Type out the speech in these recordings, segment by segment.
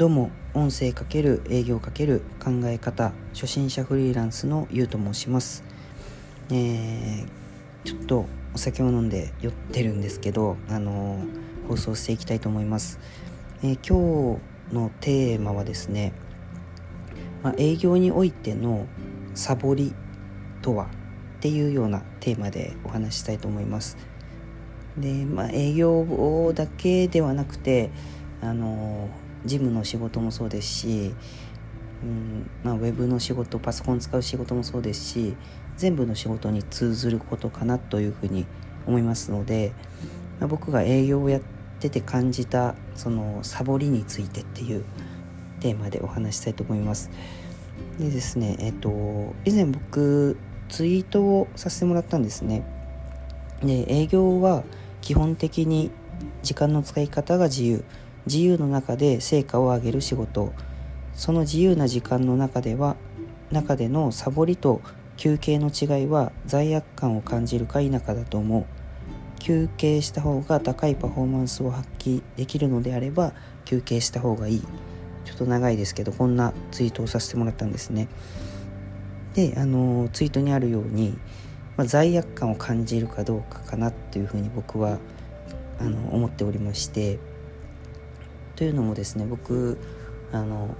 どうも音声かける営業かける考え方初心者フリーランスのゆうと申します。えー、ちょっとお酒を飲んで酔ってるんですけどあのー、放送していきたいと思います、えー、今日のテーマはですね、まあ、営業においてのサボりとはっていうようなテーマでお話したいと思います。でまあ営業だけではなくてあの事務の仕事もそうですし、うんまあ、ウェブの仕事パソコン使う仕事もそうですし全部の仕事に通ずることかなというふうに思いますので、まあ、僕が営業をやってて感じたそのサボりについてっていうテーマでお話したいと思います。でですねえっ、と以前僕ツイートをさせてもらったんですね。で営業は基本的に時間の使い方が自由自由の中で成果を上げる仕事。その自由な時間の中では中でのサボりと休憩の違いは罪悪感を感じるか否かだと思う。休憩した方が高いパフォーマンスを発揮できるのであれば休憩した方がいい。ちょっと長いですけどこんなツイートをさせてもらったんですね。であのツイートにあるように、まあ、罪悪感を感じるかどうかかなっていうふうに僕はあの思っておりまして。というのもですね僕あの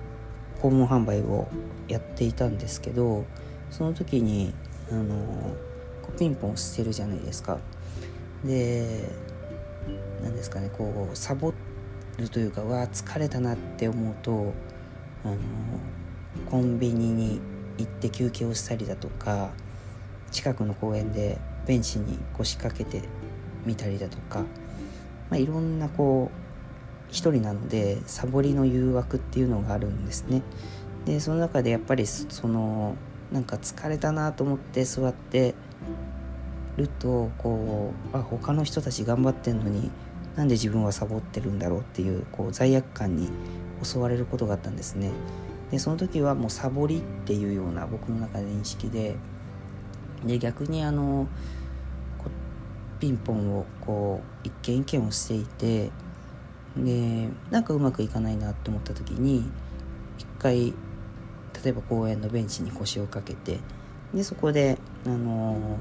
訪問販売をやっていたんですけどその時にあのピンポンしてるじゃないですか。で何ですかねこうサボるというかわ疲れたなって思うとあのコンビニに行って休憩をしたりだとか近くの公園でベンチに腰掛けてみたりだとか、まあ、いろんなこう一人なのでサボりの誘惑っていうのがあるんですね。でその中でやっぱりそのなんか疲れたなと思って座ってるとこうあ他の人たち頑張ってんのになんで自分はサボってるんだろうっていうこう罪悪感に襲われることがあったんですね。でその時はもうサボりっていうような僕の中で認識でで逆にあのピンポンをこう一件一件をしていてでなんかうまくいかないなと思った時に一回例えば公園のベンチに腰を掛けてでそこであの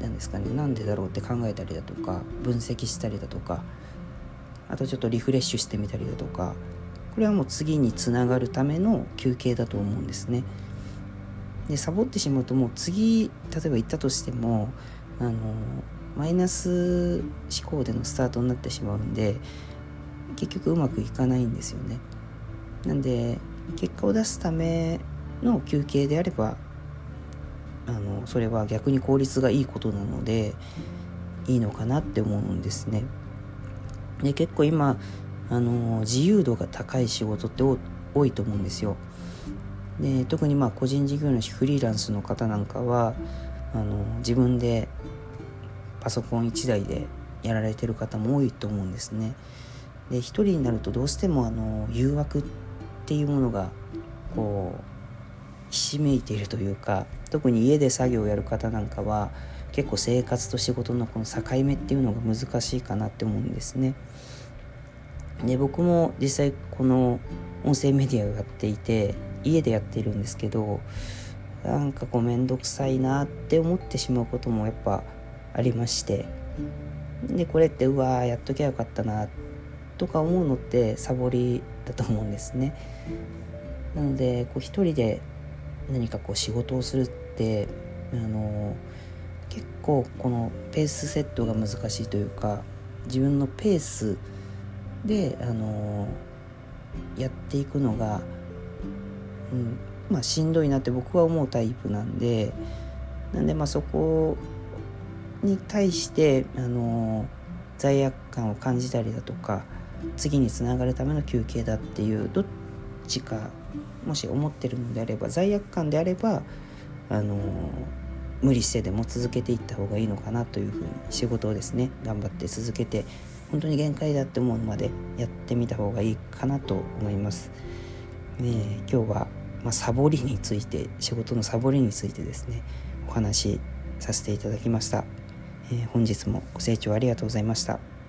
何ですかねなんでだろうって考えたりだとか分析したりだとかあとちょっとリフレッシュしてみたりだとかこれはもう次につながるための休憩だと思うんですね。でサボってしまうともう次例えば行ったとしてもあのマイナス思考でのスタートになってしまうんで結局うまくいかないんですよね。なんで結果を出すための休憩であればあのそれは逆に効率がいいことなのでいいのかなって思うんですね。で結構今あの自由度が高い仕事って多いと思うんですよ。で特にまあ個人事業主フリーランスの方なんかはあの自分でパソコン1台でやられてる方も多いと思うんですね。で一人になるとどうしてもあの誘惑っていうものがこうひしめいているというか特に家で作業をやる方なんかは結構生活と仕事のこの境目っていうのが難しいかなって思うんですね。で僕も実際この音声メディアをやっていて家でやってるんですけどなんかこう面倒くさいなって思ってしまうこともやっぱありまして。でこれってうわーやっときゃよかったなとか思うのってサボりだと思うんですね。なのでこう一人で何かこう仕事をするってあの結構このペースセットが難しいというか自分のペースであのやっていくのが、うんまあ、しんどいなって僕は思うタイプなんでなんでまあそこに対してあの罪悪感を感じたりだとか次につながるための休憩だっていうどっちかもし思ってるのであれば罪悪感であればあの無理してでも続けていった方がいいのかなというふうに仕事をですね頑張って続けて本当に限界だって思うまでやってみた方がいいかなと思います。ね、今日は、まあ、サボりについて仕事のサボりについてですねお話しさせていただきました。えー、本日もご清聴ありがとうございました。